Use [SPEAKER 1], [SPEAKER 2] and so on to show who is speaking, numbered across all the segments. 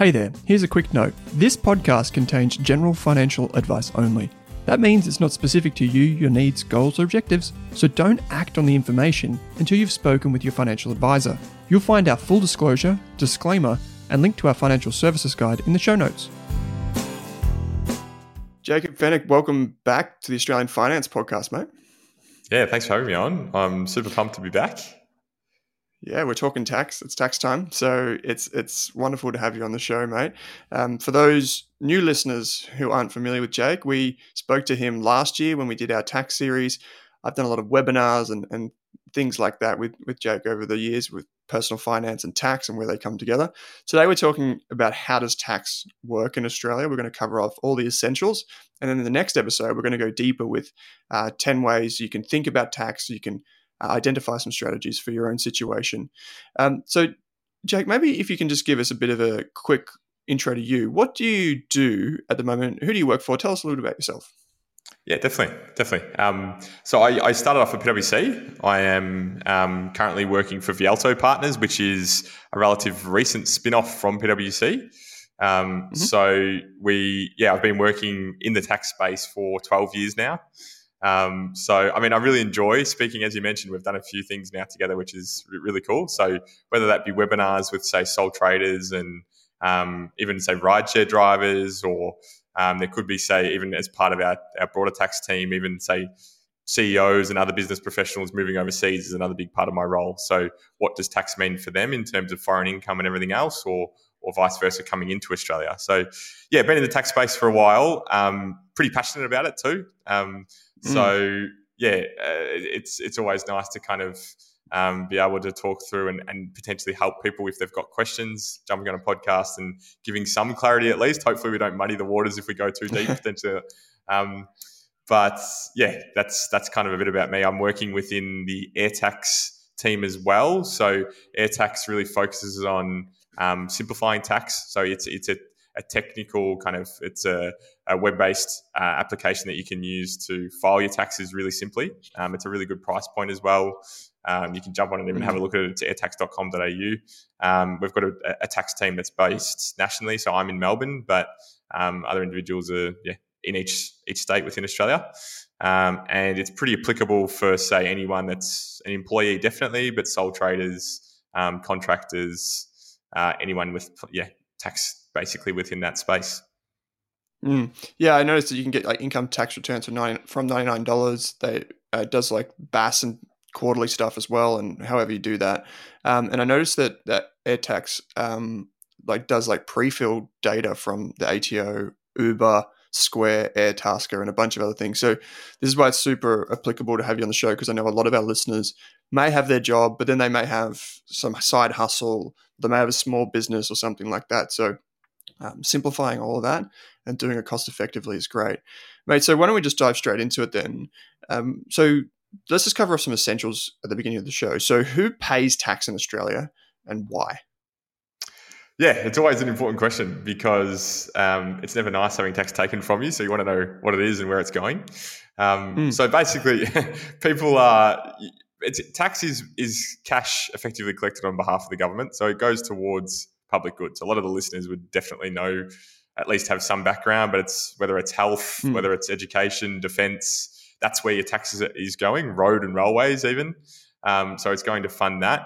[SPEAKER 1] Hey there, here's a quick note. This podcast contains general financial advice only. That means it's not specific to you, your needs, goals, or objectives, so don't act on the information until you've spoken with your financial advisor. You'll find our full disclosure, disclaimer, and link to our financial services guide in the show notes. Jacob Fenech, welcome back to the Australian Finance Podcast, mate.
[SPEAKER 2] Yeah, thanks for having me on. I'm super pumped to be back.
[SPEAKER 1] Yeah, we're talking tax. It's tax time, so it's it's wonderful to have you on the show, mate. Um, for those new listeners who aren't familiar with Jake, we spoke to him last year when we did our tax series. I've done a lot of webinars and, and things like that with with Jake over the years with personal finance and tax and where they come together. Today we're talking about how does tax work in Australia. We're going to cover off all the essentials, and then in the next episode we're going to go deeper with uh, ten ways you can think about tax. You can identify some strategies for your own situation. Um, so, Jake, maybe if you can just give us a bit of a quick intro to you. What do you do at the moment? Who do you work for? Tell us a little bit about yourself.
[SPEAKER 2] Yeah, definitely, definitely. Um, so I, I, started off at PwC. I am um, currently working for Vialto Partners, which is a relative recent spin-off from PwC. Um, mm-hmm. So we, yeah, I've been working in the tax space for 12 years now. Um, so, I mean, I really enjoy speaking. As you mentioned, we've done a few things now together, which is really cool. So, whether that be webinars with, say, sole traders and um, even, say, rideshare drivers, or um, there could be, say, even as part of our, our broader tax team, even, say, CEOs and other business professionals moving overseas is another big part of my role. So, what does tax mean for them in terms of foreign income and everything else, or or vice versa coming into Australia? So, yeah, been in the tax space for a while. Um, pretty passionate about it too. Um, Mm. So yeah, uh, it's it's always nice to kind of um, be able to talk through and, and, potentially help people if they've got questions, jumping on a podcast and giving some clarity at least. Hopefully, we don't muddy the waters if we go too deep potentially. Um, but yeah, that's that's kind of a bit about me. I'm working within the AirTax team as well. So AirTax really focuses on um, simplifying tax. So it's it's a a technical kind of it's a, a web-based uh, application that you can use to file your taxes really simply. Um, it's a really good price point as well. Um, you can jump on it and even have a look at it at airtax.com.au. Um, we've got a, a, tax team that's based nationally, so I'm in Melbourne, but um, other individuals are yeah, in each each state within Australia. Um, and it's pretty applicable for say anyone that's an employee, definitely, but sole traders, um, contractors, uh, anyone with yeah tax basically within that space.
[SPEAKER 1] Mm. Yeah, I noticed that you can get like income tax returns from nine from ninety nine dollars. They uh, does like BAS and quarterly stuff as well, and however you do that. Um, and I noticed that that AirTax um, like does like pre-filled data from the ATO, Uber, Square, Airtasker, and a bunch of other things. So this is why it's super applicable to have you on the show because I know a lot of our listeners may have their job, but then they may have some side hustle, they may have a small business or something like that. So um, simplifying all of that and doing it cost effectively is great, mate. So why don't we just dive straight into it then? Um, so let's just cover off some essentials at the beginning of the show. So who pays tax in Australia and why?
[SPEAKER 2] Yeah, it's always an important question because um, it's never nice having tax taken from you. So you want to know what it is and where it's going. Um, mm. So basically, people are. It's, tax is, is cash effectively collected on behalf of the government. So it goes towards public goods. A lot of the listeners would definitely know, at least have some background, but it's whether it's health, mm. whether it's education, defense, that's where your taxes is going, road and railways even. Um, so it's going to fund that.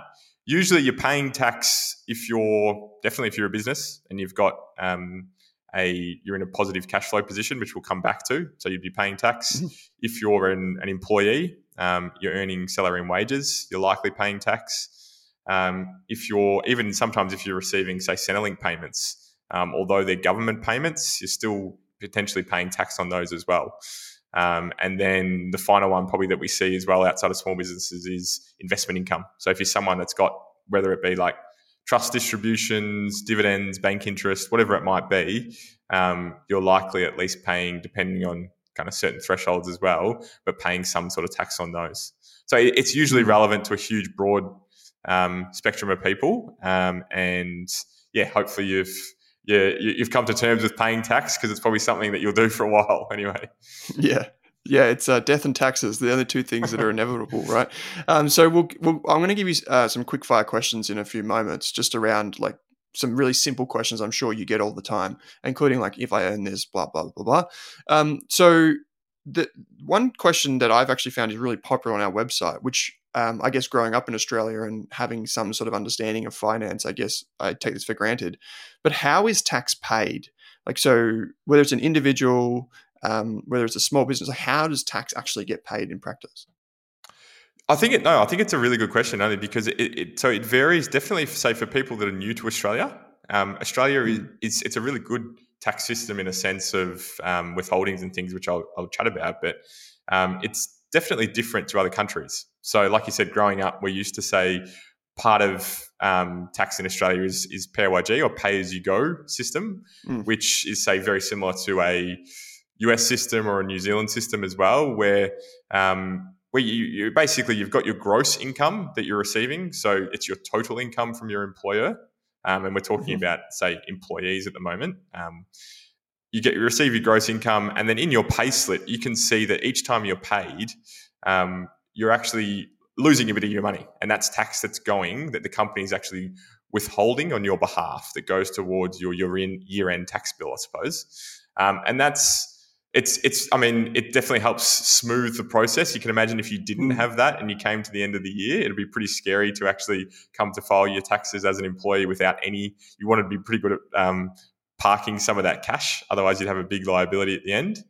[SPEAKER 2] Usually, you're paying tax if you're definitely if you're a business and you've got um, a you're in a positive cash flow position, which we'll come back to. So you'd be paying tax. Mm-hmm. If you're an, an employee, um, you're earning salary and wages, you're likely paying tax. Um, if you're even sometimes if you're receiving say Centrelink payments, um, although they're government payments, you're still potentially paying tax on those as well. Um, and then the final one, probably that we see as well outside of small businesses, is investment income. So if you're someone that's got whether it be like trust distributions, dividends, bank interest, whatever it might be, um, you're likely at least paying, depending on kind of certain thresholds as well, but paying some sort of tax on those. So it's usually mm. relevant to a huge, broad um, spectrum of people. Um, and yeah, hopefully you've yeah, you've come to terms with paying tax because it's probably something that you'll do for a while anyway.
[SPEAKER 1] Yeah. Yeah, it's uh, death and taxes. The other two things that are inevitable, right? Um, so we'll, we'll, I'm going to give you uh, some quick fire questions in a few moments, just around like some really simple questions. I'm sure you get all the time, including like if I earn this, blah blah blah blah. Um, so the one question that I've actually found is really popular on our website, which um, I guess growing up in Australia and having some sort of understanding of finance, I guess I take this for granted. But how is tax paid? Like, so whether it's an individual, um, whether it's a small business, how does tax actually get paid in practice?
[SPEAKER 2] I think it no, I think it's a really good question only because it, it so it varies definitely. Say for people that are new to Australia, um, Australia is, hmm. is, it's a really good tax system in a sense of um, withholdings and things, which I'll, I'll chat about, but um, it's definitely different to other countries. So, like you said, growing up, we used to say part of um, tax in Australia is, is PAYG or pay as you go system, mm. which is, say, very similar to a US system or a New Zealand system as well, where um, where you, you, basically you've got your gross income that you're receiving, so it's your total income from your employer, um, and we're talking mm-hmm. about say employees at the moment. You get you receive your gross income, and then in your pay slip, you can see that each time you're paid, um, you're actually losing a bit of your money, and that's tax that's going that the company is actually withholding on your behalf that goes towards your your year end tax bill, I suppose, um, and that's it's it's I mean it definitely helps smooth the process. You can imagine if you didn't mm. have that and you came to the end of the year, it'd be pretty scary to actually come to file your taxes as an employee without any. You want to be pretty good at um, parking some of that cash. Otherwise, you'd have a big liability at the end.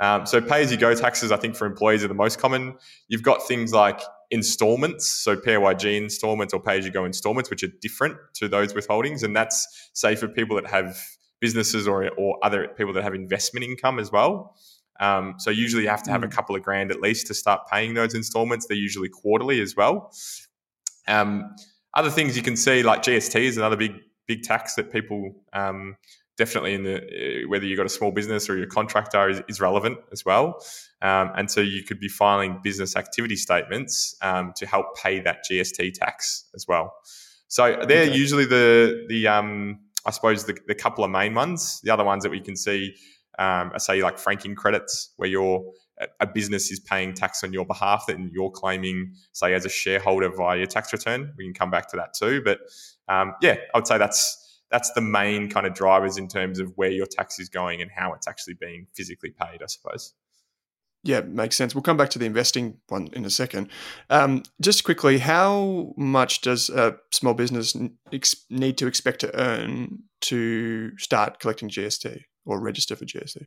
[SPEAKER 2] Um, so pay as you go taxes, I think for employees are the most common. You've got things like installments, so PAYG installments or pay as you go installments, which are different to those withholdings. And that's say for people that have businesses or, or other people that have investment income as well. Um, so usually you have to have a couple of grand at least to start paying those installments. They're usually quarterly as well. Um, other things you can see like GST is another big big tax that people um, definitely in the uh, whether you've got a small business or you're contractor is, is relevant as well. Um, and so you could be filing business activity statements um, to help pay that GST tax as well. So they're okay. usually the the um, I suppose the, the couple of main ones. The other ones that we can see um, are say like franking credits, where you're a business is paying tax on your behalf that you're claiming, say, as a shareholder via your tax return. We can come back to that too. But um, yeah, I would say that's that's the main kind of drivers in terms of where your tax is going and how it's actually being physically paid, I suppose.
[SPEAKER 1] Yeah, makes sense. We'll come back to the investing one in a second. Um, just quickly, how much does a small business need to expect to earn to start collecting GST or register for GST?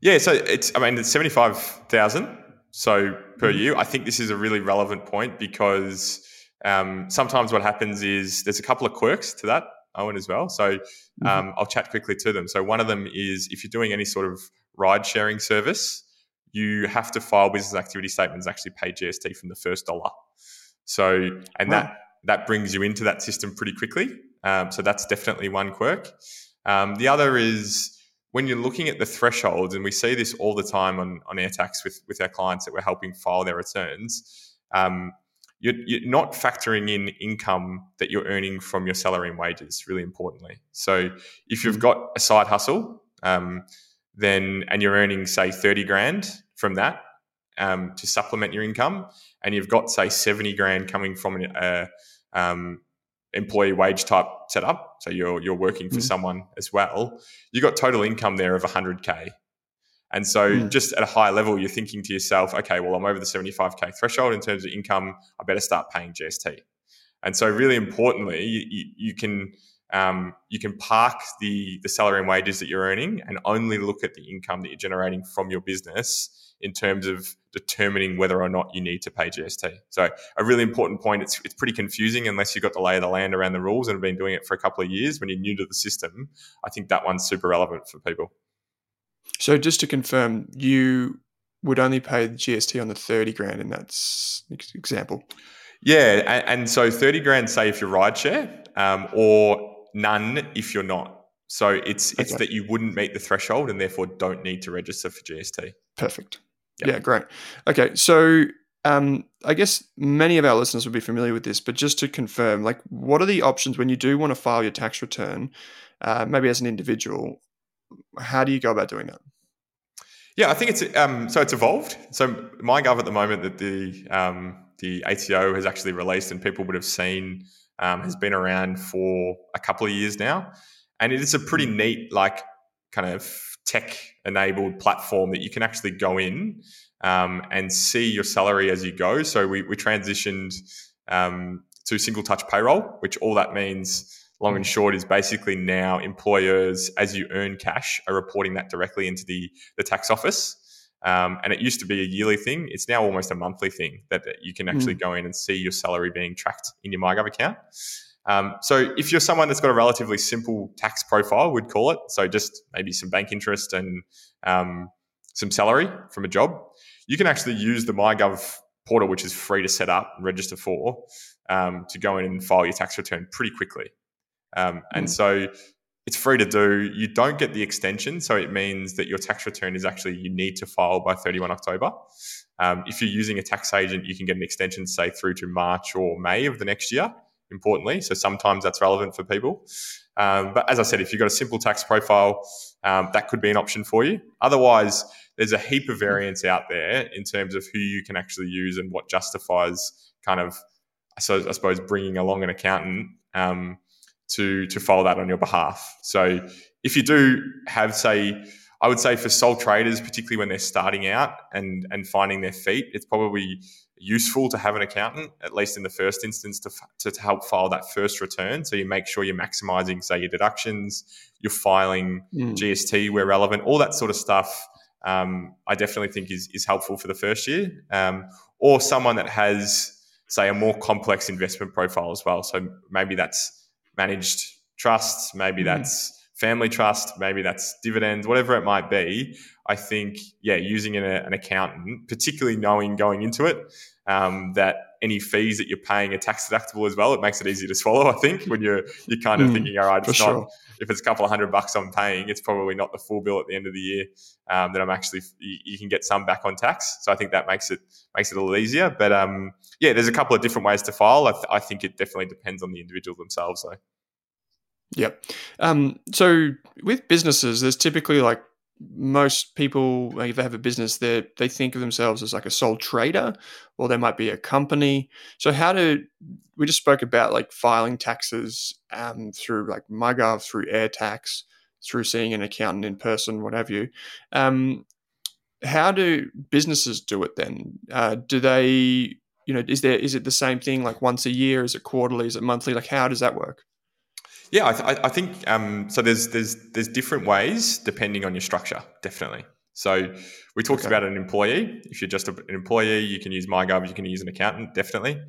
[SPEAKER 2] Yeah, so it's I mean it's seventy five thousand so per mm-hmm. year. I think this is a really relevant point because um, sometimes what happens is there's a couple of quirks to that. Owen as well. So mm-hmm. um, I'll chat quickly to them. So one of them is if you're doing any sort of ride sharing service, you have to file business activity statements actually pay GST from the first dollar. So and wow. that that brings you into that system pretty quickly. Um, so that's definitely one quirk. Um, the other is when you're looking at the thresholds, and we see this all the time on, on AirTax with, with our clients that we're helping file their returns. Um, you're, you're not factoring in income that you're earning from your salary and wages, really importantly. So if you've got a side hustle, um, then and you're earning say 30 grand from that um, to supplement your income, and you've got say 70 grand coming from an uh, um, employee wage type setup, so you're you're working for mm. someone as well, you got total income there of 100k. And so, mm. just at a high level, you're thinking to yourself, okay, well, I'm over the 75k threshold in terms of income. I better start paying GST. And so, really importantly, you, you, you can um, you can park the the salary and wages that you're earning, and only look at the income that you're generating from your business in terms of determining whether or not you need to pay GST. So a really important point. It's it's pretty confusing unless you've got the lay of the land around the rules and have been doing it for a couple of years. When you're new to the system, I think that one's super relevant for people.
[SPEAKER 1] So just to confirm, you would only pay the GST on the thirty grand in that example.
[SPEAKER 2] Yeah, and, and so thirty grand, say if you're rideshare, um, or none if you're not. So it's it's okay. that you wouldn't meet the threshold and therefore don't need to register for GST.
[SPEAKER 1] Perfect. Yep. Yeah, great. Okay, so um, I guess many of our listeners would be familiar with this, but just to confirm, like, what are the options when you do want to file your tax return, uh, maybe as an individual? How do you go about doing that?
[SPEAKER 2] Yeah, I think it's um, so it's evolved. So MyGov at the moment that the um, the ATO has actually released and people would have seen um, has been around for a couple of years now, and it is a pretty neat like kind of tech enabled platform that you can actually go in um, and see your salary as you go. So we, we transitioned um, to single touch payroll, which all that means, long and short, is basically now employers, as you earn cash, are reporting that directly into the, the tax office. Um, and it used to be a yearly thing. It's now almost a monthly thing that, that you can actually mm. go in and see your salary being tracked in your MyGov account. Um, so if you're someone that's got a relatively simple tax profile, we'd call it, so just maybe some bank interest and um, some salary from a job, you can actually use the MyGov portal, which is free to set up and register for, um, to go in and file your tax return pretty quickly. Um, and mm. so it's free to do. You don't get the extension, so it means that your tax return is actually you need to file by 31 October. Um, if you're using a tax agent, you can get an extension, say through to March or May of the next year importantly. So sometimes that's relevant for people. Um, but as I said, if you've got a simple tax profile, um, that could be an option for you. Otherwise, there's a heap of variance out there in terms of who you can actually use and what justifies kind of, so I suppose, bringing along an accountant um, to to file that on your behalf. So if you do have, say, I would say for sole traders, particularly when they're starting out and and finding their feet, it's probably useful to have an accountant, at least in the first instance, to, to, to, help file that first return. So you make sure you're maximizing, say, your deductions, you're filing mm. GST where relevant, all that sort of stuff. Um, I definitely think is, is helpful for the first year. Um, or someone that has, say, a more complex investment profile as well. So maybe that's managed trust, maybe mm. that's family trust, maybe that's dividends, whatever it might be. I think, yeah, using an, an accountant, particularly knowing going into it um, that any fees that you're paying are tax deductible as well, it makes it easy to swallow. I think when you're you're kind of mm, thinking, all right, it's not sure. if it's a couple of hundred bucks I'm paying, it's probably not the full bill at the end of the year um, that I'm actually you, you, can get some back on tax. So I think that makes it makes it a little easier. But um, yeah, there's a couple of different ways to file. I, th- I think it definitely depends on the individual themselves, though.
[SPEAKER 1] Yep. Um, so with businesses, there's typically like most people, like if they have a business, they they think of themselves as like a sole trader, or they might be a company. So how do we just spoke about like filing taxes um, through like MyGov, through AirTax, through seeing an accountant in person, what have you. Um, how do businesses do it then? Uh, do they, you know, is there is it the same thing like once a year? Is it quarterly? Is it monthly? Like how does that work?
[SPEAKER 2] Yeah, I, th- I think um, so. There's there's there's different ways depending on your structure, definitely. So we talked okay. about an employee. If you're just an employee, you can use MyGov. You can use an accountant, definitely.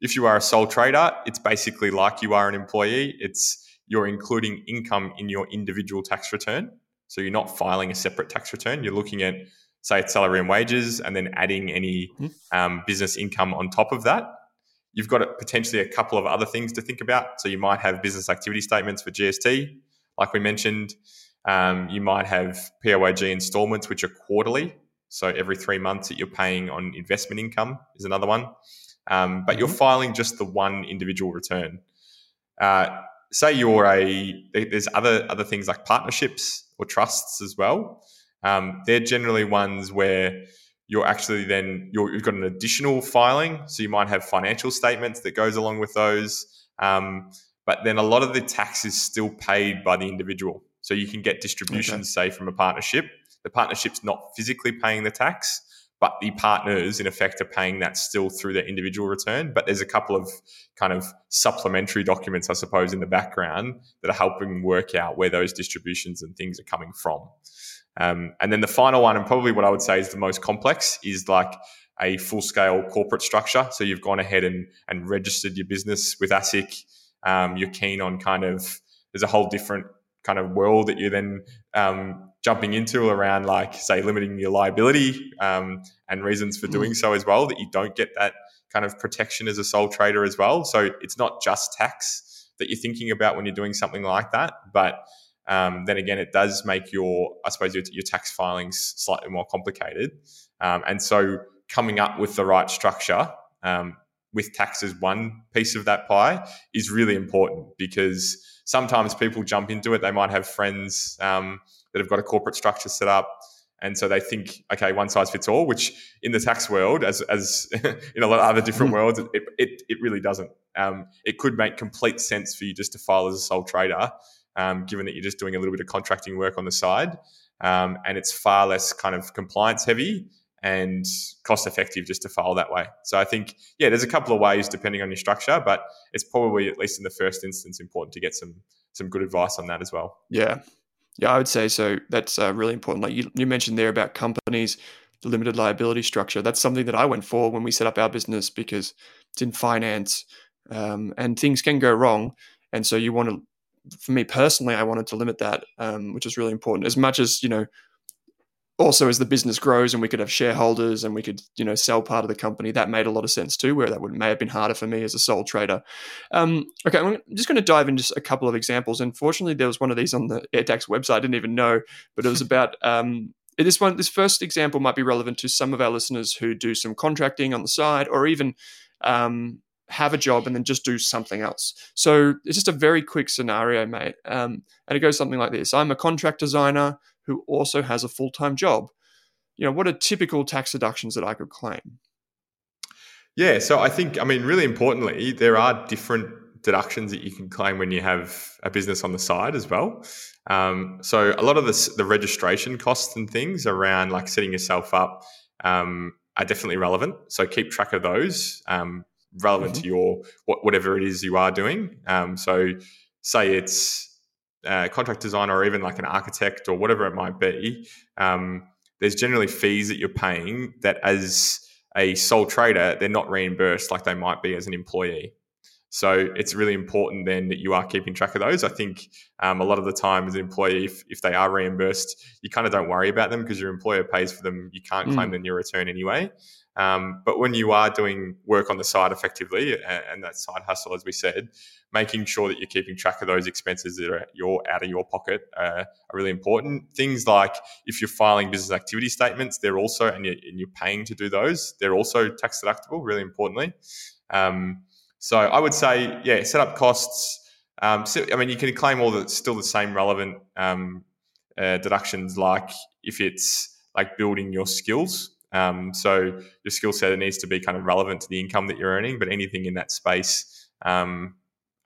[SPEAKER 2] If you are a sole trader, it's basically like you are an employee. It's you're including income in your individual tax return. So you're not filing a separate tax return. You're looking at say it's salary and wages, and then adding any mm-hmm. um, business income on top of that. You've got potentially a couple of other things to think about. So you might have business activity statements for GST, like we mentioned. Um, you might have PAYG installments, which are quarterly. So every three months that you're paying on investment income is another one. um, but you're
[SPEAKER 1] Mhm.
[SPEAKER 2] filing just the one individual return. Uh, say you're a there's other other things like partnerships or trusts as well. Um, they're generally ones where you're actually then you're, you've got an additional filing, so you might have financial statements that goes along with those. Um, but then a lot of the tax is still paid by the individual. So you can get distributions, say, from a partnership. The partnership's not physically paying the tax, but the partners, in effect, are paying that still through their individual return. But there's a couple of kind of supplementary documents, I suppose, in the background that are helping work out where those distributions and things are coming from. Um, and then the final one, and probably what I would say is the most complex, is like a full scale corporate structure. So you've gone ahead and, and registered your business with ASIC. Um, you're keen on kind of, there's a whole different kind of world that you're then um, jumping into around, like, say, limiting your liability um, and reasons for doing so as well, that you don't get that kind of protection as a sole trader as well. So it's not just tax that you're thinking about when you're doing something like that, but um, then again, it does make your, I suppose, your, your tax filings slightly more complicated. Um, and so coming up with the right structure um, with tax as one piece of that pie is really important because sometimes people jump into it. They might have friends um, that have got a corporate structure set up. And so they think, okay, one size fits all, which in the tax world, as, as in a lot of other different worlds, it, it, it really doesn't. Um, it could make complete sense for you just to file as a sole trader, um, given that you're just doing a little bit of contracting work on the side. Um, and it's far less kind of compliance heavy and cost effective just to file that way. So I think, yeah, there's a couple of ways depending on your structure, but it's probably at least in the first instance important to get some some good advice on that as well.
[SPEAKER 1] Yeah, yeah, I would say so. That's uh, really important. Like you, you mentioned there about companies, the limited liability structure. That's something that I went for when we set up our business because it's in finance, um, and things can go wrong. And so you want to, for me personally, I wanted to limit that, um, which is really important. As much as you know, also as the business grows and we could have shareholders and we could you know sell part of the company that made a lot of sense too where that would may have been harder for me as a sole trader um, okay i'm just going to dive into just a couple of examples unfortunately there was one of these on the airtax website i didn't even know but it was about um, this one this first example might be relevant to some of our listeners who do some contracting on the side or even um, have a job and then just do something else so it's just a very quick scenario mate um, and it goes something like this i'm a contract designer who also has a full time job. You know, what are typical tax deductions that I could claim?
[SPEAKER 2] Yeah, so I think, I mean, really importantly, there are different deductions that you can claim when you have a business on the side as well. Um, so a lot of the, the registration costs and things around like setting yourself up um, are definitely relevant. So keep track of those um, relevant mm-hmm. to your whatever it is you are doing. Um, so say it's uh, contract designer or even like an architect or whatever it might be, um, there's generally fees that you're paying that as a sole trader, they're not reimbursed like they might be as an employee. So it's really important then that you are keeping track of those. I think um, a lot of the time as an employee, if, if they are reimbursed, you kind of don't worry about them because your employer pays for them. You can't claim mm. them in your return anyway. Um, but when you are doing work on the side effectively, and, and, that side hustle, as we said, making sure that you're keeping track of those expenses that are your out of your pocket uh, are really important. Things like if you're filing business activity statements, they're also and you're, and you're paying to do those, they're also tax deductible. Really importantly, um, so I would say, yeah, set up costs. Um, so, I mean, you can claim all the still the same relevant um, uh, deductions, like if it's like building your skills. Um, so your skill set needs to be kind of relevant to the income that you're earning, but anything in that space um,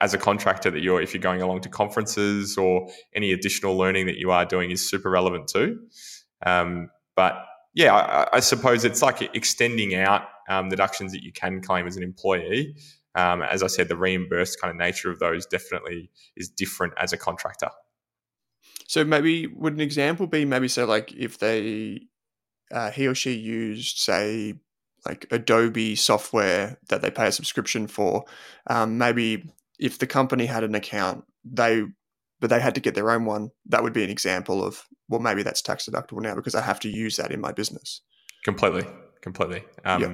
[SPEAKER 2] as a contractor that you're, if you're going along to conferences or any additional learning that you are doing is super relevant too. Um, but yeah, I, I, suppose it's like extending out um, deductions that you can claim as an employee. Um, as I said, the reimbursed kind of nature of those definitely is different as a contractor.
[SPEAKER 1] So maybe would an example be maybe say like if they uh, he or she used, say, like Adobe software that they pay a subscription for. Um, maybe if the company had an account, they but they had to get their own one. That would be an example of well, maybe that's tax deductible now because I have to use that in my business.
[SPEAKER 2] Completely, completely. Um, yep.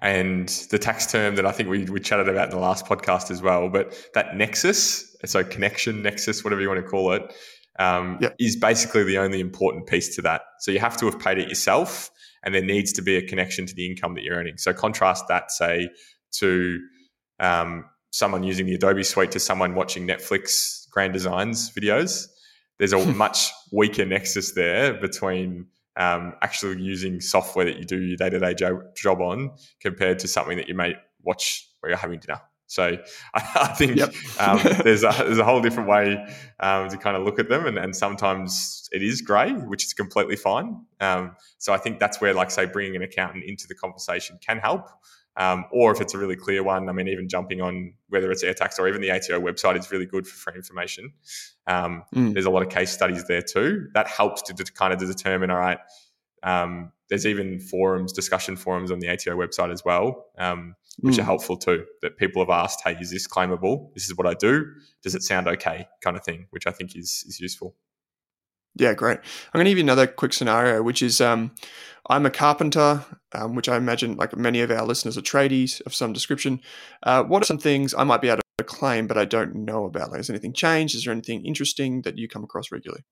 [SPEAKER 2] And the tax term that I think we, we chatted about in the last podcast as well, but that nexus, so connection, nexus, whatever you want to call it, um, yep. is basically the only important piece to that. So you have to have paid it yourself, and there needs to be a connection to the income that you're earning. So contrast that, say, to um, someone using the Adobe Suite to someone watching Netflix Grand Designs videos. There's a much weaker nexus there between um, actually using software that you do your day to day job on compared to something that you may watch where you're having dinner. So I, I think yep. um, there's a there's a whole different way um, to kind of look at them, and, and sometimes it is grey, which is completely fine. Um, so I think that's where, like, say, bringing an accountant into the conversation can help. Um, or if it's a really clear one, I mean, even jumping on whether it's AirTax or even the ATO website is really good for free information. Um, mm. There's a lot of case studies there too. That helps to, to kind of determine, all right, um, there's even forums, discussion forums on the ATO website as well, um, which mm. are helpful too. That people have asked, "Hey, is this claimable? This is what I do. Does it sound okay?" Kind of thing, which I think is is useful.
[SPEAKER 1] Yeah, great. I'm going to give you another quick scenario, which is um, I'm a carpenter, um, which I imagine like many of our listeners are tradies of some description. Uh, what are some things I might be able to claim, but I don't know about? Like, has anything changed? Is there anything interesting that you come across regularly?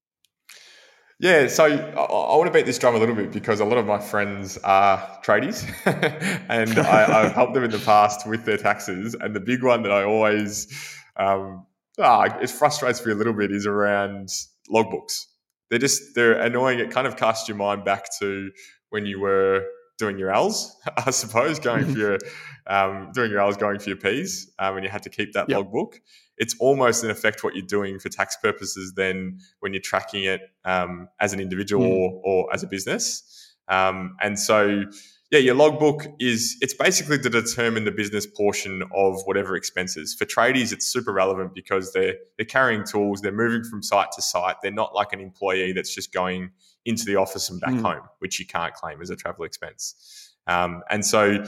[SPEAKER 2] Yeah, so I, want to beat this drum a little bit because a lot of my friends are tradies, and I, have helped them in the past with their taxes. And the big one that I always um, ah, it frustrates me a little bit is around logbooks. They're just they're annoying. It kind of casts your mind back to when you were doing your L's, I suppose, going for mm-hmm. your um, doing your L's, going for your P's, um, and you had to keep that yep. logbook. It's almost in effect what you're doing for tax purposes then when you're tracking it um, as an individual mm. or, or, as a business. Um, and so, yeah, your logbook is it's basically to determine the business portion of whatever expenses. For tradies, it's super relevant because they're they're carrying tools, they're moving from site to site. They're not like an employee that's just going into the office and back mm. home, which you can't claim as a travel expense. Um, and so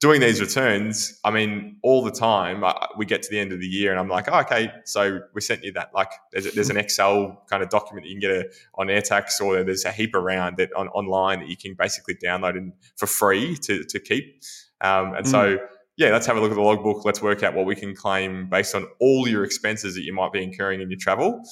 [SPEAKER 2] doing these returns, I mean, all the time I, we get to the end of the year and I'm like, oh, okay, so we sent you that. Like, there's, there's an Excel kind of document that you can get a, on AirTax, or there's a heap around that on, online that you can basically download and for free to, to keep. Um, and mm. so, yeah, let's have a look at the logbook. Let's work out what we can claim based on all your expenses that you might be incurring in your travel.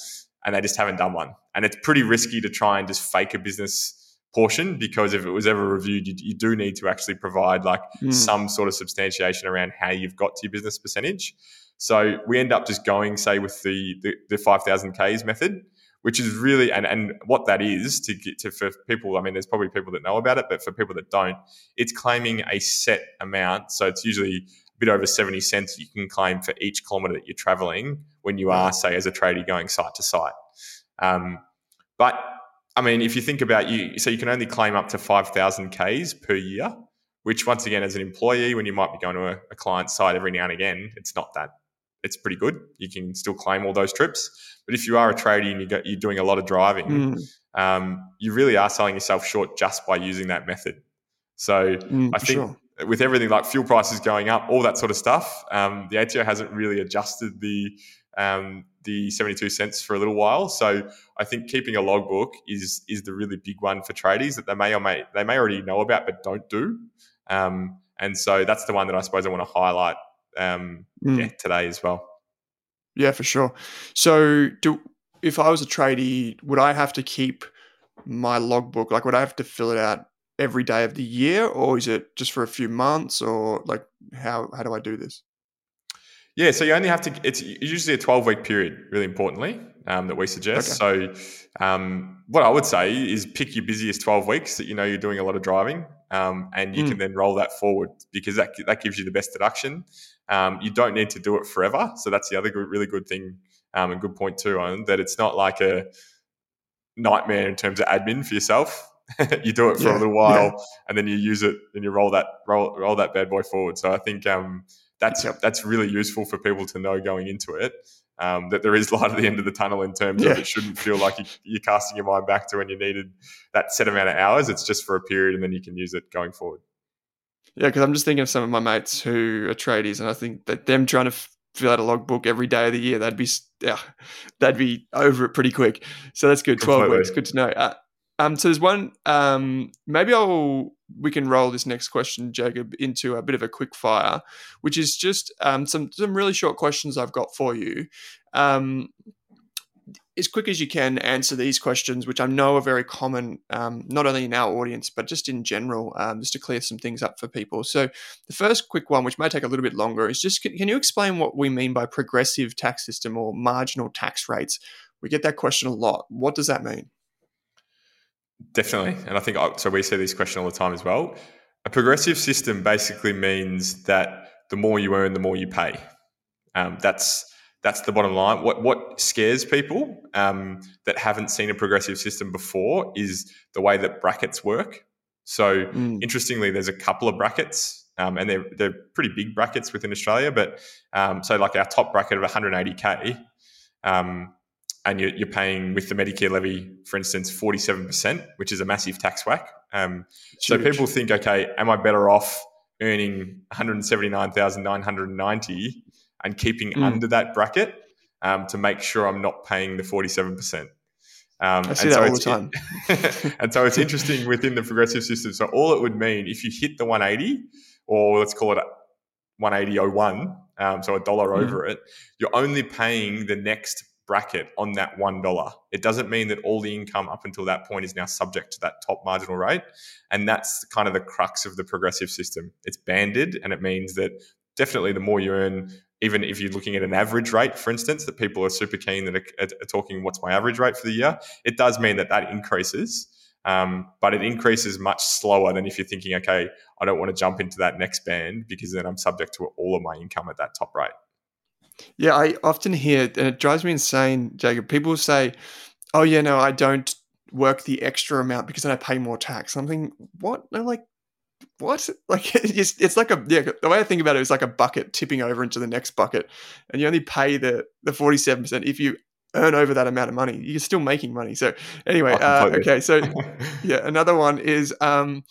[SPEAKER 2] And they just haven't done one. And it's pretty risky to try and just fake a business portion because if it was ever reviewed, you, you do need to actually provide like mm. some sort of substantiation around how you've got to your business percentage. So we end up just going, say, with the the, the five thousand Ks method, which is really and and what that is to get to for people. I mean, there's probably people that know about it, but for people that don't, it's claiming a set amount. So it's usually a bit over 70 cents you can claim for each kilometer that you're traveling when you are, say, as a trader going site to site. Um, but I mean, if you think about you, so you can only claim up to 5,000 Ks per year, which once again, as an employee, when you might be going to a, a client site every now and again, it's not that, it's pretty good. You can still claim all those trips. But if you are a tradie and you got, you're doing a lot of driving, mm. um, you really are selling yourself short just by using that method. So mm, I think sure. with everything like fuel prices going up, all that sort of stuff, um, the ATO hasn't really adjusted the um, the 72 cents for a little while. So I think keeping a logbook is is the really big one for tradies that they may or may they may already know about but don't do. Um, and so that's the one that I suppose I want to highlight um, mm. yeah, today as well.
[SPEAKER 1] Yeah, for sure. So do if I was a tradie, would I have to keep my logbook? Like, would I have to fill it out every day of the year, or is it just for a few months, or like how how do I do this?
[SPEAKER 2] Yeah, so you only have to. It's usually a twelve week period. Really importantly, um, that we suggest. Okay. So, um, what I would say is pick your busiest twelve weeks that you know you're doing a lot of driving, um, and you mm. can then roll that forward because that that gives you the best deduction. Um, you don't need to do it forever, so that's the other good, really good thing um, and good point too on that. It's not like a nightmare in terms of admin for yourself. you do it for yeah, a little while, yeah. and then you use it, and you roll that roll roll that bad boy forward. So I think um, that's that's really useful for people to know going into it. Um, that there is light at the end of the tunnel in terms yeah. of it shouldn't feel like you, are casting your mind back to when you needed that set amount of hours. It's just for a period, and then you can use it going forward.
[SPEAKER 1] Yeah, because I'm just thinking of some of my mates who are tradies, and I think that them trying to fill out a logbook every day of the year, that'd be yeah, that'd be over it pretty quick. So that's good. Twelve Completely. weeks, good to know. Uh, um, so there's one. Um, maybe I'll we can roll this next question, Jacob, into a bit of a quick fire, which is just um, some some really short questions I've got for you. Um,
[SPEAKER 3] as quick as you can, answer these questions, which I know are very common, um, not only in our audience, but just in general, um, just to clear some things up for people. So, the first quick one, which may take a little bit longer, is just can, can you explain what we mean by progressive tax system or marginal tax rates? We get that question a lot. What does that mean?
[SPEAKER 2] Definitely. And I think so. We see this question all the time as well. A progressive system basically means that the more you earn, the more you pay. Um, that's that's the bottom line. What what scares people um, that haven't seen a progressive system before is the way that brackets work. So mm. interestingly, there's a couple of brackets, um, and they're they're pretty big brackets within Australia. But um, so like our top bracket of 180k, um, and you're, you're, paying with the Medicare levy, for instance, 47%, which is a massive tax whack. Um, so people think, okay, am I better off earning 179,990 and keeping mm. under that bracket um, to make sure I'm not paying the 47%?
[SPEAKER 3] Um, I see that so all the time.
[SPEAKER 2] and so it's interesting within the progressive system. So all it would mean if you hit the 180, or let's call it 180.01, um, so a dollar mm. over it, you're only paying the next bracket on that $1. It doesn't mean that all the income up until that point is now subject to that top marginal rate. And that's kind of the crux of the progressive system. It's banded, and it means that definitely the more you earn, even if you're looking at an average rate, for instance, that people are super keen that are, are talking what's my average rate for the year, it does mean that that increases. Um, but it increases much slower than if you're thinking, okay, I don't want to jump into that next band because then I'm subject to all of my income at that top rate.
[SPEAKER 3] Yeah, I often hear, and it drives me insane, Jacob. People say, "Oh yeah, no, I don't work the extra amount because then I pay more tax." I'm thinking, what? No, like, what? Like, it's, it's like a yeah. The way I think about it is like a bucket tipping over into the next bucket, and you only pay the the forty seven percent if you earn over that amount of money. You're still making money. So anyway, uh, okay. So yeah, another one is um,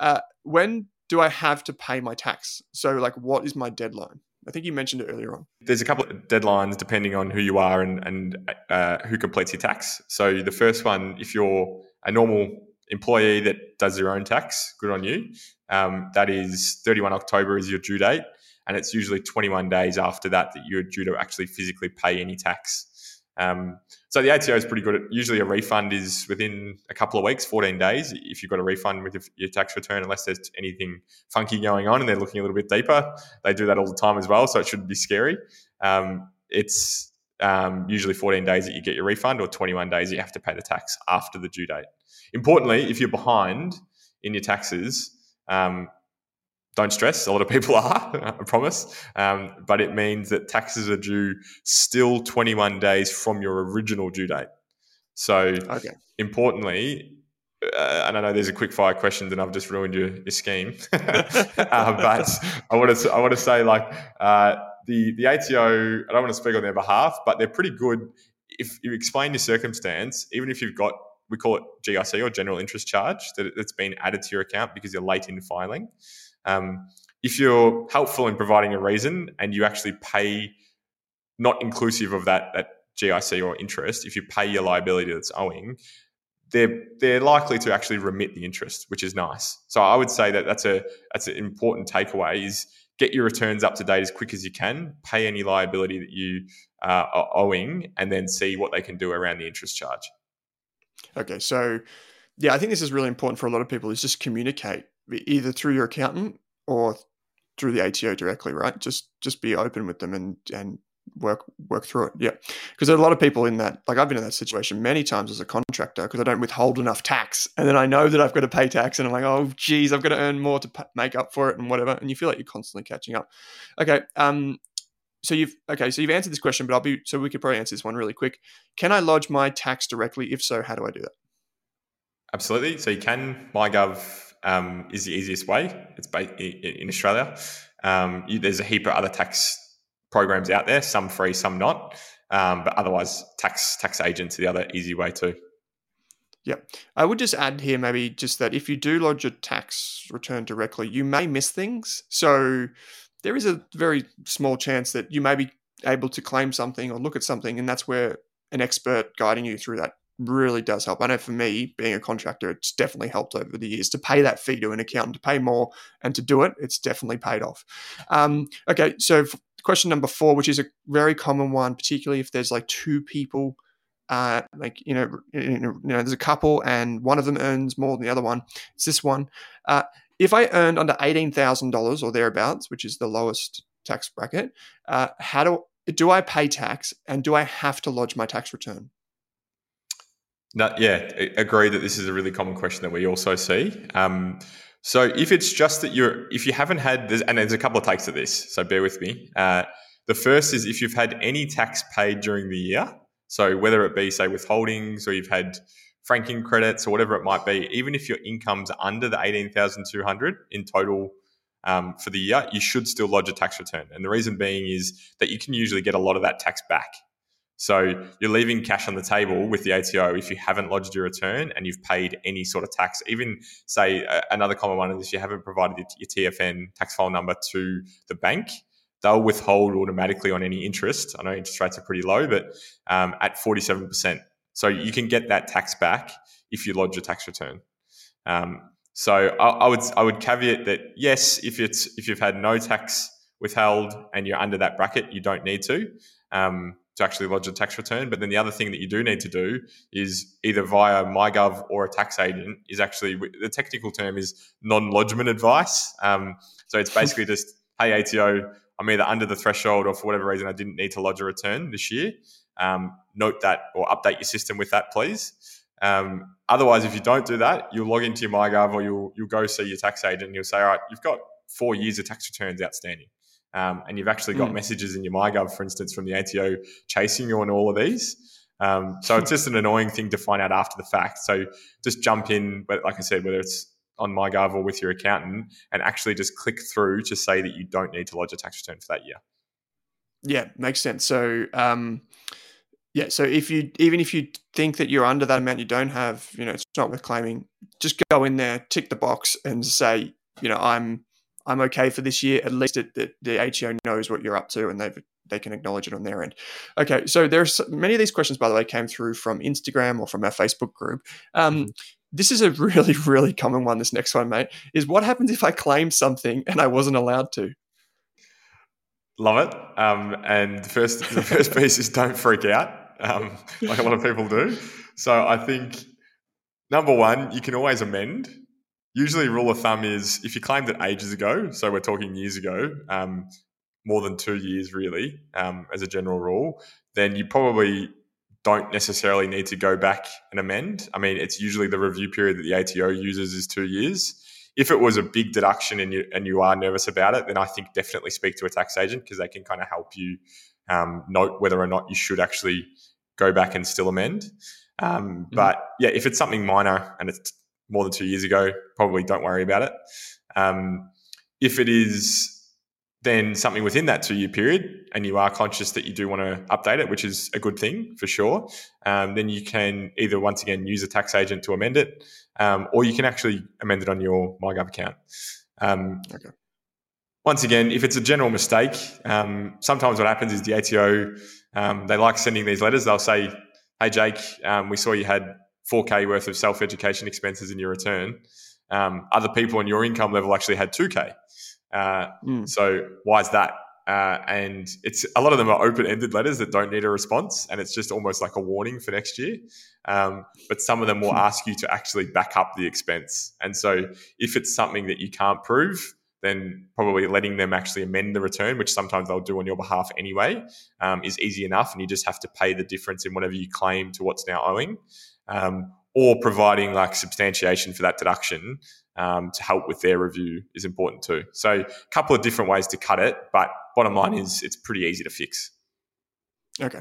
[SPEAKER 3] uh, when do I have to pay my tax? So like, what is my deadline? I think you mentioned it earlier on.
[SPEAKER 2] There's a couple of deadlines depending on who you are and, and uh, who completes your tax. So the first one, if you're a normal employee that does your own tax, good on you. Um, that is 31 October is your due date, and it's usually 21 days after that that you're due to actually physically pay any tax. Um, so the ATO is pretty good. At, usually, a refund is within a couple of weeks, 14 days, if you've got a refund with your tax return, unless there's anything funky going on and they're looking a little bit deeper. They do that all the time as well, so it shouldn't be scary. Um, it's um, usually 14 days that you get your refund, or 21 days you have to pay the tax after the due date. Importantly, if you're behind in your taxes, um, don't stress. A lot of people are, I promise. Um, but it means that taxes are due still 21 days from your original due date. So, okay. importantly, uh, and I know there's a quick fire question, and I've just ruined your, your scheme. uh, but I want to I want to say like uh, the the ATO. I don't want to speak on their behalf, but they're pretty good. If you explain your circumstance, even if you've got we call it GIC or general interest charge that it's been added to your account because you're late in filing. Um, if you're helpful in providing a reason and you actually pay, not inclusive of that that GIC or interest, if you pay your liability that's owing, they're they're likely to actually remit the interest, which is nice. So I would say that that's a that's an important takeaway is get your returns up to date as quick as you can, pay any liability that you uh, are owing, and then see what they can do around the interest charge.
[SPEAKER 3] Okay, so yeah, I think this is really important for a lot of people is just communicate either through your accountant or through the ATO directly, right? Just just be open with them and and work work through it. Yeah, because there are a lot of people in that. Like I've been in that situation many times as a contractor because I don't withhold enough tax, and then I know that I've got to pay tax, and I'm like, oh, geez, I've got to earn more to p- make up for it and whatever. And you feel like you're constantly catching up. Okay, um, so you've okay, so you've answered this question, but I'll be so we could probably answer this one really quick. Can I lodge my tax directly? If so, how do I do that?
[SPEAKER 2] Absolutely. So you can. MyGov um, is the easiest way. It's based in Australia. Um, you, there's a heap of other tax programs out there, some free, some not. Um, but otherwise, tax tax agents are the other easy way too.
[SPEAKER 3] Yeah, I would just add here maybe just that if you do lodge your tax return directly, you may miss things. So there is a very small chance that you may be able to claim something or look at something, and that's where an expert guiding you through that really does help. I know for me, being a contractor, it's definitely helped over the years to pay that fee to an accountant to pay more and to do it. It's definitely paid off. Um, okay, so question number four, which is a very common one, particularly if there's like two people
[SPEAKER 1] uh, like you know, you know, there's a couple, and one of them earns more than the other one. It's this one. Uh, if I earned under eighteen thousand dollars or thereabouts, which is the lowest tax bracket, uh, how do do I pay tax, and do I have to lodge my tax return?
[SPEAKER 2] No, yeah, agree that this is a really common question that we also see. Um, so if it's just that you're, if you haven't had, this, and there's a couple of takes of this, so bear with me. Uh, the first is if you've had any tax paid during the year, so whether it be say withholdings or you've had franking credits or whatever it might be, even if your income's under the eighteen thousand two hundred in total um, for the year, you should still lodge a tax return. And the reason being is that you can usually get a lot of that tax back. So you're leaving cash on the table with the ATO if you haven't lodged your return and you've paid any sort of tax. Even say uh, another common one is if you haven't provided your TFN tax file number to the bank, they'll withhold automatically on any interest. I know interest rates are pretty low, but um, at 47%. So you can get that tax back if you lodge a tax return. Um, so I, I, would I would caveat that yes, if it's if you've had no tax withheld and you're under that bracket, you don't need to. Um, to actually lodge a tax return. But then the other thing that you do need to do is either via MyGov or a tax agent is actually the technical term is non-lodgement advice. Um, so it's basically just, hey ATO, I'm either under the threshold or for whatever reason I didn't need to lodge a return this year. Um, note that or update your system with that, please. Um, otherwise, if you don't do that, you'll log into your MyGov or you'll you'll go see your tax agent and you'll say, all right, you've got four years of tax returns outstanding. Um, and you've actually got mm. messages in your MyGov, for instance, from the ATO chasing you on all of these. Um, so it's just an annoying thing to find out after the fact. So just jump in, but like I said, whether it's on MyGov or with your accountant, and actually just click through to say that you don't need to lodge a tax return for that year.
[SPEAKER 1] Yeah, makes sense. So, um, yeah, so if you even if you think that you're under that amount, you don't have, you know, it's not worth claiming. Just go in there, tick the box, and say, you know, I'm I'm okay for this year. At least it, the, the ATO knows what you're up to and they've they can acknowledge it on their end. Okay, so there's many of these questions, by the way, came through from Instagram or from our Facebook group. Um, mm-hmm. This is a really, really common one. This next one, mate, is what happens if I claim something and I wasn't allowed to?
[SPEAKER 2] Love it. Um, and the first, the first piece is don't freak out, um, like a lot of people do. So I think number one, you can always amend usually rule of thumb is if you claimed it ages ago, so we're talking years ago, um, more than two years really, um, as a general rule, then you probably don't necessarily need to go back and amend. I mean, it's usually the review period that the ATO uses is two years. If it was a big deduction and you and you are nervous about it, then I think definitely speak to a tax agent because they can kind of help you um, note whether or not you should actually go back and still amend. Um, mm-hmm. But yeah, if it's something minor and it's more than two years ago, probably don't worry about it. Um, if it is then something within that two year period and you are conscious that you do want to update it, which is a good thing for sure, um, then you can either once again use a tax agent to amend it um, or you can actually amend it on your MyGov account. Um, okay. Once again, if it's a general mistake, um, sometimes what happens is the ATO, um, they like sending these letters. They'll say, Hey, Jake, um, we saw you had 4K worth of self education expenses in your return. Um, other people on your income level actually had 2K. Uh, mm. So why is that? Uh, and it's a lot of them are open-ended letters that don't need a response, and it's just almost like a warning for next year. Um, but some of them will ask you to actually back up the expense, and so if it's something that you can't prove, then probably letting them actually amend the return, which sometimes they'll do on your behalf anyway, um, is easy enough, and you just have to pay the difference in whatever you claim to what's now owing um, or providing like substantiation for that deduction um, to help with their review is important too. So, a couple of different ways to cut it, but bottom line is it's pretty easy to fix.
[SPEAKER 1] Okay.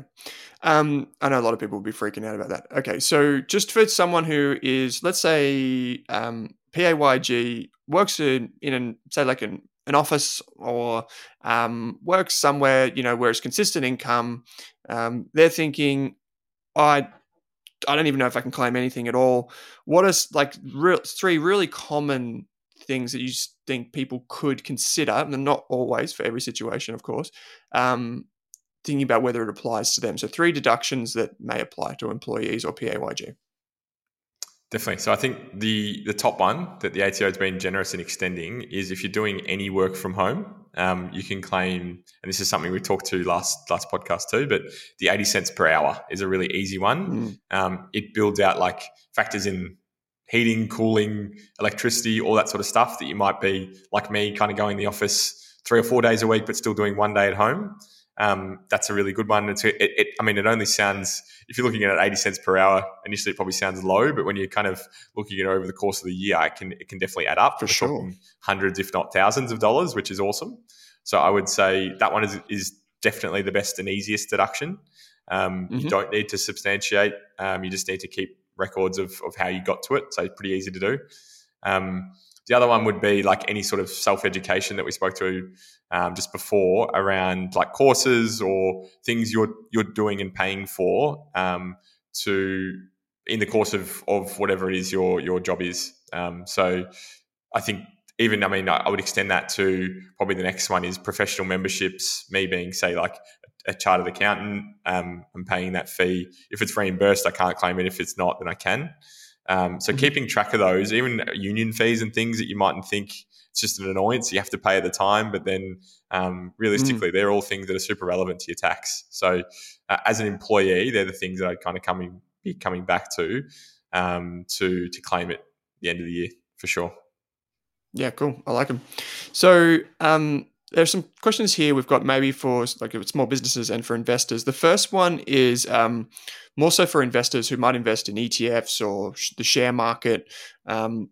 [SPEAKER 1] Um, I know a lot of people will be freaking out about that. Okay. So, just for someone who is, let's say, um, PAYG works in, in an, say, like an, an office or um, works somewhere, you know, where it's consistent income, um, they're thinking, I I don't even know if I can claim anything at all. What are like real, three really common things that you think people could consider, and not always for every situation, of course, um, thinking about whether it applies to them. So, three deductions that may apply to employees or PAYG.
[SPEAKER 2] Definitely. So I think the the top one that the ATO has been generous in extending is if you're doing any work from home, um, you can claim, and this is something we talked to last last podcast too. But the eighty cents per hour is a really easy one. Mm. Um, it builds out like factors in heating, cooling, electricity, all that sort of stuff that you might be like me, kind of going the office three or four days a week, but still doing one day at home. Um, that's a really good one. It's, it, it, I mean, it only sounds, if you're looking at it 80 cents per hour, initially it probably sounds low, but when you're kind of looking at it over the course of the year, it can, it can definitely add up.
[SPEAKER 1] For We're sure.
[SPEAKER 2] Hundreds, if not thousands of dollars, which is awesome. So I would say that one is, is definitely the best and easiest deduction. Um, mm-hmm. You don't need to substantiate. Um, you just need to keep records of, of how you got to it. So it's pretty easy to do. Um, the other one would be like any sort of self education that we spoke to um, just before around like courses or things you're you're doing and paying for um, to in the course of of whatever it is your your job is. Um, so I think even I mean I would extend that to probably the next one is professional memberships. Me being say like a chartered accountant, um, I'm paying that fee. If it's reimbursed, I can't claim it. If it's not, then I can. Um, so mm-hmm. keeping track of those, even union fees and things that you mightn't think it's just an annoyance you have to pay at the time, but then um, realistically, mm. they're all things that are super relevant to your tax. So uh, as an employee, they're the things that I'd kind of coming be coming back to um, to to claim it at the end of the year for sure.
[SPEAKER 1] Yeah, cool. I like them. So um, there's some questions here we've got maybe for like small businesses and for investors. The first one is um, more so for investors who might invest in ETFs or sh- the share market. Um,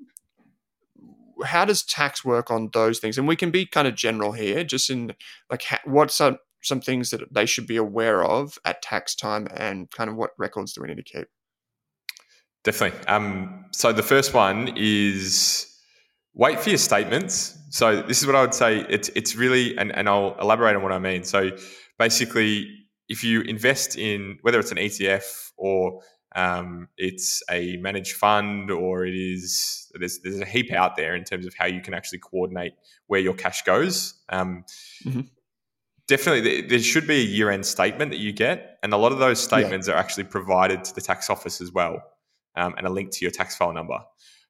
[SPEAKER 1] how does tax work on those things? And we can be kind of general here, just in like ha- what some some things that they should be aware of at tax time, and kind of what records do we need to keep?
[SPEAKER 2] Definitely. Um, so the first one is wait for your statements. So this is what I would say. It's it's really, and, and I'll elaborate on what I mean. So basically, if you invest in whether it's an ETF or um, it's a managed fund or it is there's there's a heap out there in terms of how you can actually coordinate where your cash goes. Um, mm-hmm. Definitely, there should be a year end statement that you get, and a lot of those statements yeah. are actually provided to the tax office as well, um, and a link to your tax file number.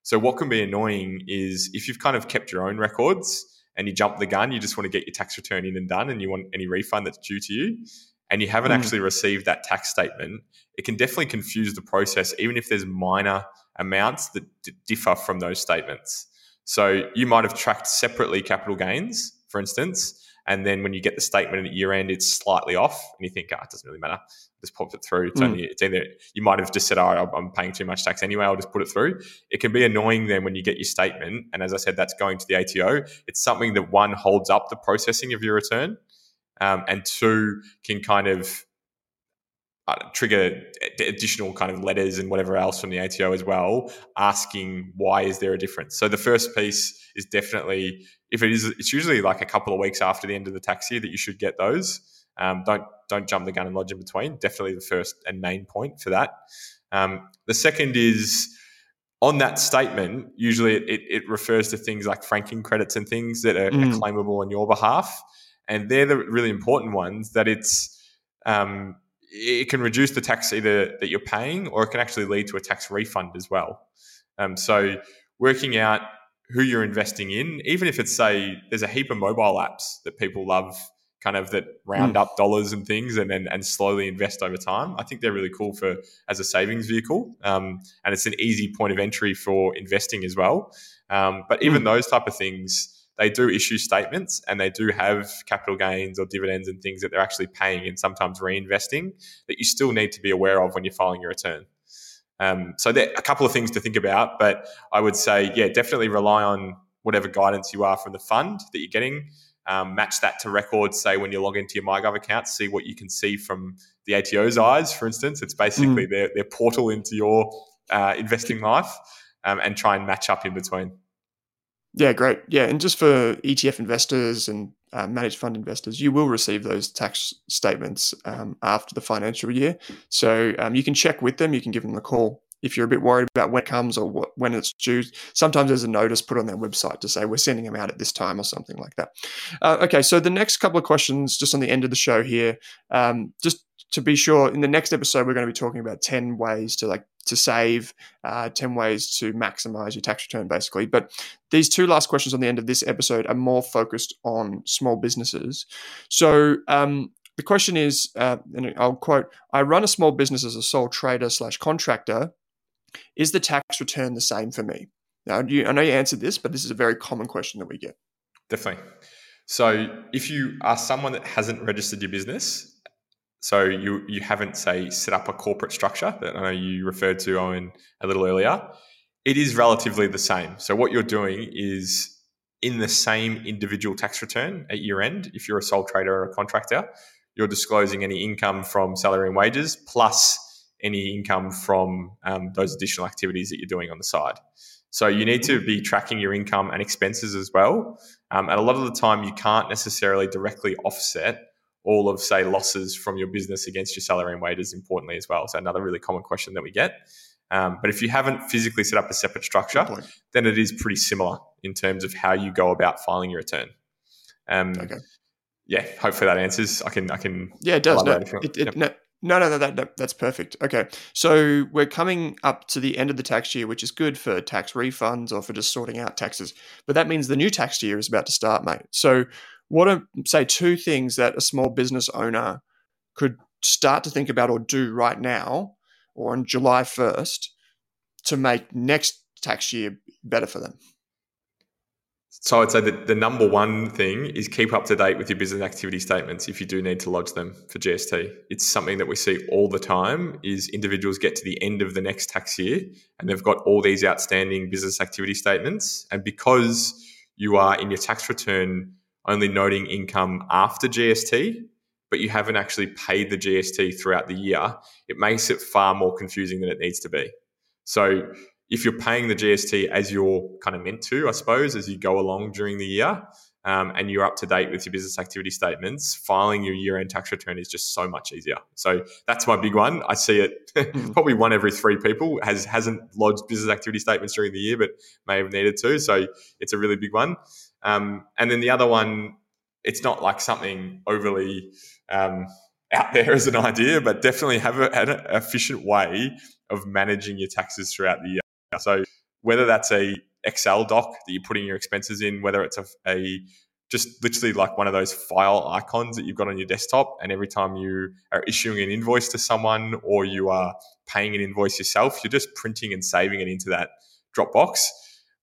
[SPEAKER 2] So what can be annoying is if you've kind of kept your own records and you jump the gun, you just want to get your tax return in and done, and you want any refund that's due to you, and you haven't mm. actually received that tax statement, it can definitely confuse the process, even if there's minor amounts that d- differ from those statements. So you might have tracked separately capital gains, for instance, and then when you get the statement at year end, it's slightly off, and you think, ah, oh, it doesn't really matter. Just pop it through. It's, mm. only, it's either you might have just said, oh, I'm paying too much tax anyway. I'll just put it through. It can be annoying then when you get your statement, and as I said, that's going to the ATO. It's something that one holds up the processing of your return, um, and two can kind of trigger additional kind of letters and whatever else from the ATO as well, asking why is there a difference. So the first piece is definitely if it is, it's usually like a couple of weeks after the end of the tax year that you should get those. Um, don't don't jump the gun and lodge in between. Definitely the first and main point for that. Um, the second is on that statement. Usually it, it, refers to things like franking credits and things that are, mm. are claimable on your behalf, and they're the really important ones. That it's um, it can reduce the tax either that you're paying, or it can actually lead to a tax refund as well. Um, so working out who you're investing in, even if it's say there's a heap of mobile apps that people love, kind of that round mm. up dollars and things and, and and slowly invest over time. I think they're really cool for as a savings vehicle, um, and it's an easy point of entry for investing as well. Um, but even mm. those type of things, they do issue statements and they do have capital gains or dividends and things that they're actually paying and sometimes reinvesting that you still need to be aware of when you're filing your return. Um, so there are a couple of things to think about, but I would say, yeah, definitely rely on whatever guidance you are from the fund that you're getting. Um, match that to records, say when you log into your MyGov account, see what you can see from the ATO's eyes, for instance. It's basically mm. their, their portal into your uh, investing life um, and try and match up in between.
[SPEAKER 1] Yeah, great. Yeah, and just for ETF investors and uh, managed fund investors, you will receive those tax statements um, after the financial year. So um, you can check with them. You can give them a call if you're a bit worried about when it comes or what, when it's due. Sometimes there's a notice put on their website to say we're sending them out at this time or something like that. Uh, okay, so the next couple of questions, just on the end of the show here, um, just to be sure, in the next episode, we're going to be talking about 10 ways to like to save, uh, 10 ways to maximize your tax return, basically. But these two last questions on the end of this episode are more focused on small businesses. So um, the question is, uh, and I'll quote, I run a small business as a sole trader slash contractor. Is the tax return the same for me? Now, you, I know you answered this, but this is a very common question that we get.
[SPEAKER 2] Definitely. So if you are someone that hasn't registered your business, so you you haven't say set up a corporate structure that I know you referred to Owen a little earlier, it is relatively the same. So what you're doing is in the same individual tax return at year end, if you're a sole trader or a contractor, you're disclosing any income from salary and wages plus any income from um, those additional activities that you're doing on the side. So you need to be tracking your income and expenses as well. Um, and a lot of the time, you can't necessarily directly offset all of, say, losses from your business against your salary and wages, importantly, as well. So, another really common question that we get. Um, but if you haven't physically set up a separate structure, then it is pretty similar in terms of how you go about filing your return. Um, okay. Yeah, hopefully that answers. I can, I can.
[SPEAKER 1] Yeah, it does. No, it, it, yep. no, no, no, no, that, that, that's perfect. Okay. So we're coming up to the end of the tax year, which is good for tax refunds or for just sorting out taxes. But that means the new tax year is about to start, mate. So, what are, say, two things that a small business owner could start to think about or do right now or on July 1st to make next tax year better for them?
[SPEAKER 2] So I'd say that the number one thing is keep up to date with your business activity statements if you do need to lodge them for GST. It's something that we see all the time is individuals get to the end of the next tax year and they've got all these outstanding business activity statements and because you are in your tax return only noting income after GST but you haven't actually paid the GST throughout the year, it makes it far more confusing than it needs to be. So if you're paying the GST as you're kind of meant to, I suppose, as you go along during the year, um, and you're up to date with your business activity statements, filing your year end tax return is just so much easier. So that's my big one. I see it hmm. probably one every three people has hasn't lodged business activity statements during the year, but may have needed to. So it's a really big one. Um, and then the other one, it's not like something overly um, out there as an idea, but definitely have a, an efficient way of managing your taxes throughout the year. So whether that's a Excel doc that you're putting your expenses in, whether it's a, a just literally like one of those file icons that you've got on your desktop. And every time you are issuing an invoice to someone or you are paying an invoice yourself, you're just printing and saving it into that Dropbox.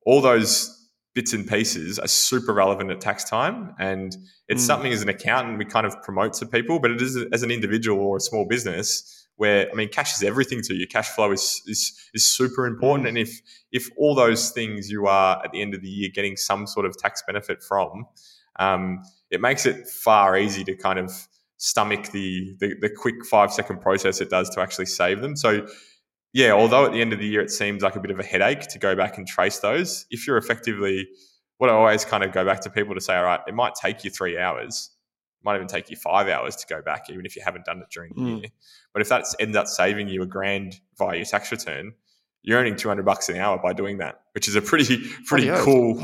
[SPEAKER 2] All those bits and pieces are super relevant at tax time. And it's mm. something as an accountant we kind of promote to people, but it is as an individual or a small business where I mean, cash is everything to you. Cash flow is is is super important, mm. and if if all those things you are at the end of the year getting some sort of tax benefit from, um, it makes it far easy to kind of stomach the, the the quick five second process it does to actually save them. So. Yeah, although at the end of the year it seems like a bit of a headache to go back and trace those, if you're effectively what I always kind of go back to people to say, all right, it might take you three hours, might even take you five hours to go back, even if you haven't done it during the mm. year. But if that ends up saving you a grand via your tax return, you're earning 200 bucks an hour by doing that, which is a pretty, pretty cool,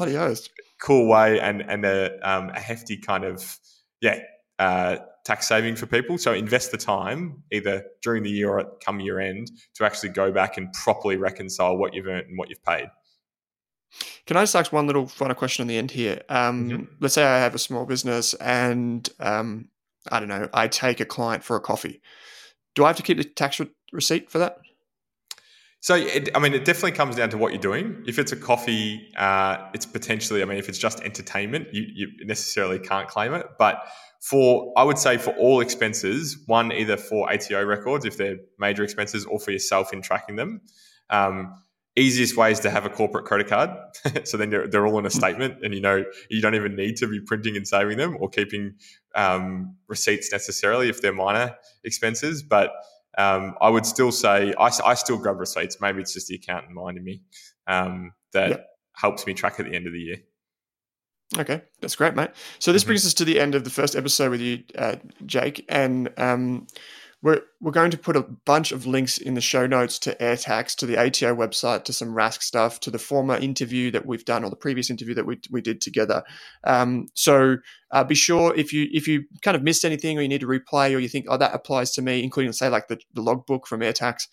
[SPEAKER 2] cool way and, and a, um, a hefty kind of, yeah, uh, tax saving for people. So invest the time either during the year or at come year end to actually go back and properly reconcile what you've earned and what you've paid.
[SPEAKER 1] Can I just ask one little final question on the end here? Um, mm-hmm. Let's say I have a small business and um, I don't know, I take a client for a coffee. Do I have to keep the tax re- receipt for that?
[SPEAKER 2] So, it, I mean, it definitely comes down to what you're doing. If it's a coffee, uh, it's potentially, I mean, if it's just entertainment, you, you necessarily can't claim it. But for, I would say for all expenses, one, either for ATO records, if they're major expenses, or for yourself in tracking them. Um, easiest way is to have a corporate credit card. so then they're, they're all in a hmm. statement and you know, you don't even need to be printing and saving them or keeping um, receipts necessarily if they're minor expenses. But um, I would still say I, I still grab receipts. Maybe it's just the accountant minding me um, that yep. helps me track at the end of the year.
[SPEAKER 1] Okay, that's great, mate. So this mm-hmm. brings us to the end of the first episode with you, uh, Jake, and um, we're, we're going to put a bunch of links in the show notes to AirTax, to the ATO website, to some Rask stuff, to the former interview that we've done or the previous interview that we, we did together. Um, so uh, be sure if you if you kind of missed anything or you need to replay or you think, oh, that applies to me, including say like the, the logbook from AirTax,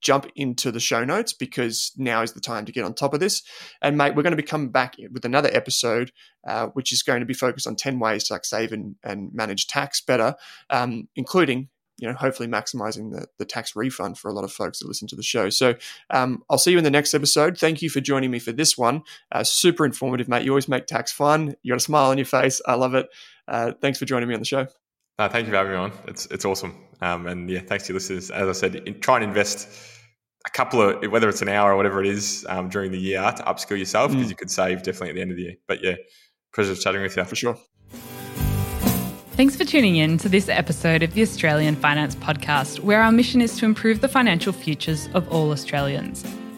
[SPEAKER 1] jump into the show notes because now is the time to get on top of this. And mate, we're going to be coming back with another episode, uh, which is going to be focused on 10 ways to like save and, and manage tax better, um, including you know, hopefully maximizing the, the tax refund for a lot of folks that listen to the show. So um, I'll see you in the next episode. Thank you for joining me for this one. Uh, super informative, mate. You always make tax fun. You got a smile on your face. I love it. Uh, thanks for joining me on the show.
[SPEAKER 2] Uh, thank you for having me on. It's it's awesome. Um, and yeah, thanks to your listeners. As I said, in, try and invest a couple of whether it's an hour or whatever it is um, during the year to upskill yourself because mm. you could save definitely at the end of the year. But yeah, pleasure chatting with you
[SPEAKER 1] for sure.
[SPEAKER 4] Thanks for tuning in to this episode of the Australian Finance Podcast, where our mission is to improve the financial futures of all Australians.